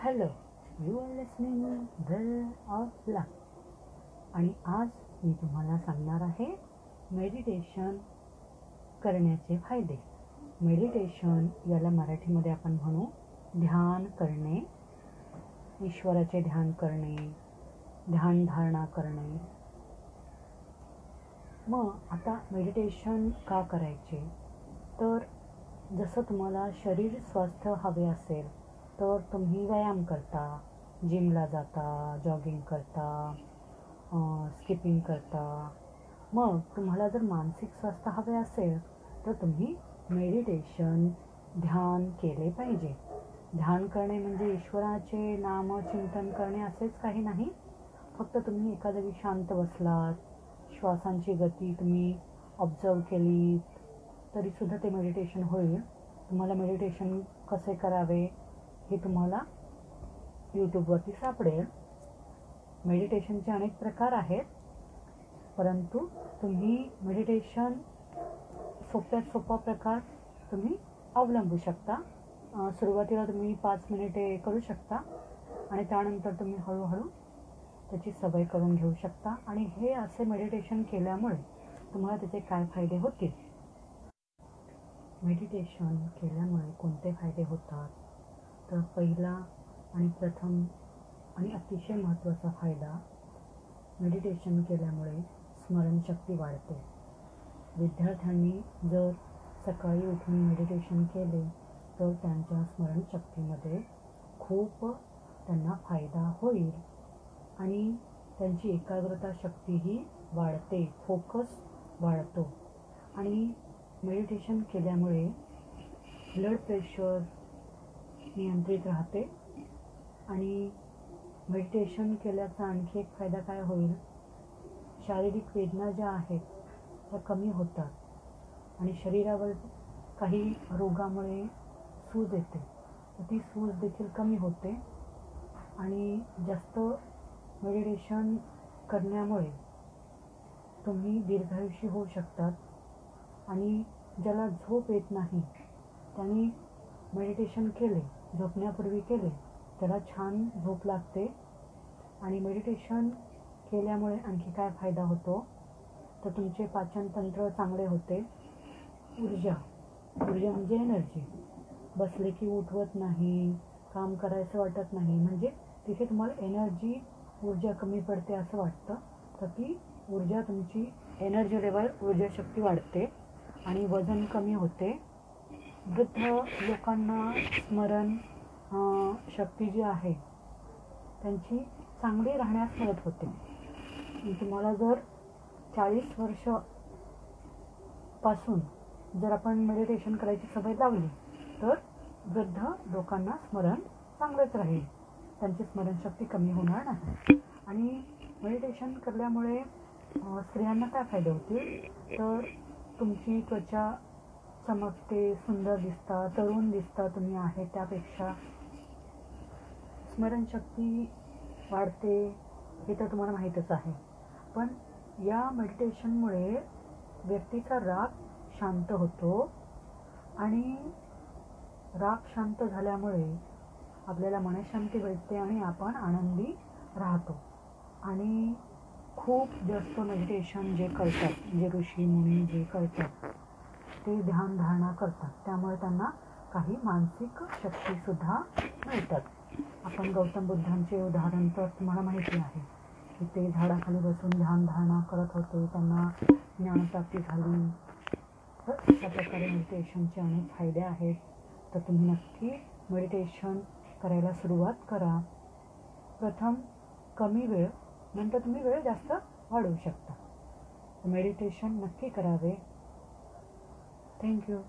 Hello you are listening well of luck आणि आज मी तुम्हाला सांगणार आहे मेडिटेशन करण्याचे फायदे. मेडिटेशन याला मराठीमध्ये आपण म्हणू ध्यान करणे. ईश्वराचे ध्यान करणे ध्यानधारणा करणे. मग आता मेडिटेशन का करायचे? तर जसं तुम्हाला शरीर स्वास्थ्य हवे असेल तर तुम्ही व्यायाम करता जिमला जाता जॉगिंग करता स्किपिंग करता. मग तुम्हाला जर मानसिक स्वास्थ्य हवे असेल तर तुम्ही मेडिटेशन ध्यान केले पाहिजे. ध्यान करणे म्हणजे ईश्वराचे नामचिंतन करणे असेच काही नाही. फक्त तुम्ही एका जागी शांत बसलात श्वासांची गती तुम्ही ऑब्झर्व केलीत तरीसुद्धा ते मेडिटेशन होईल. तुम्हाला मेडिटेशन कसे करावे हे तुम्हाला यूट्यूबवरती सापडेल. मेडिटेशनचे अनेक प्रकार आहेत. परंतु तुम्ही मेडिटेशन सोप्यात सोपा प्रकार तुम्ही अवलंबू शकता. सुरुवातीला तुम्ही पाच मिनिटे करू शकता आणि त्यानंतर तुम्ही हळूहळू त्याची सवय करून घेऊ शकता. आणि हे असे मेडिटेशन केल्यामुळे तुम्हाला त्याचे काय फायदे होतील? मेडिटेशन केल्यामुळे कोणते फायदे होतात? तर पहिला आणि प्रथम आणि अतिशय महत्त्वाचा फायदा मेडिटेशन केल्यामुळे स्मरणशक्ती वाढते. विद्यार्थ्यांनी जर सकाळी उठून मेडिटेशन केले तर त्यांच्या स्मरणशक्तीमध्ये खूप त्यांना फायदा होईल आणि त्यांची एकाग्रता शक्तीही वाढते फोकस वाढतो. आणि मेडिटेशन केल्यामुळे ब्लड प्रेशर नियंत्रित राहते. आणि मेडिटेशन केल्याचा आणखी एक फायदा काय होईल? शारीरिक वेदना ज्या आहेत त्या कमी होतात. आणि शरीरावर काही रोगामुळे सूज येते. तर ती सूज देखील कमी होते. आणि जास्त मेडिटेशन करण्यामुळे तुम्ही दीर्घायुषी होऊ शकतात. आणि ज्याला झोप येत नाही त्यांनी मेडिटेशन केले झोपण्यापूर्वी केले त्याला छान झोप लागते. आणि मेडिटेशन केल्यामुळे आणखी काय फायदा होतो? तर तुमचे पाचनतंत्र चांगले होते. ऊर्जा ऊर्जा म्हणजे एनर्जी बसले की उठवत नाही काम करायचं वाटत नाही. म्हणजे तिथे तुम्हाला एनर्जी ऊर्जा कमी पडते असं वाटतं. तर ती ऊर्जा तुमची एनर्जी लेवल ऊर्जा शक्ती वाढते आणि वजन कमी होते. वृद्ध लोकांना स्मरण शक्ती जी आहे त्यांची चांगली राहण्यास मदत होते. तुम्हाला जर चाळीस वर्षपासून जर आपण मेडिटेशन करायची सवय लावली तर वृद्ध लोकांना स्मरण चांगलंच राहील. त्यांची स्मरणशक्ती कमी होणार नाही. आणि मेडिटेशन केल्यामुळे स्त्रियांना काय फायदे होतील? तर तुमची त्वचा चमकते सुंदर दिसता तरुण दिसता तुम्ही आहे त्यापेक्षा. स्मरणशक्ती वाढते हे तर तुम्हाला माहीतच आहे. पण या मेडिटेशनमुळे व्यक्तीचा राग शांत होतो आणि राग शांत झाल्यामुळे आपल्याला मनशांती भेटते आणि आपण आनंदी राहतो. आणि खूप जास्त मेडिटेशन जे करतात जे ऋषी मुनी जे करतात ते ध्यानधारणा करतात. त्यामुळे त्यांना काही मानसिक शक्तीसुद्धा मिळतात. आपण गौतम बुद्धांचे उदाहरण तर तुम्हाला माहिती आहे की ते झाडाखाली बसून ध्यान धारणा करत होते त्यांना ज्ञानप्राप्ती झाली. तर अशा प्रकारे मेडिटेशनचे अनेक फायदे आहेत. तर तुम्ही नक्की मेडिटेशन करायला सुरुवात करा. प्रथम कमी वेळ नंतर तुम्ही वेळ जास्त वाढवू शकता. मेडिटेशन नक्की करावे. Thank you.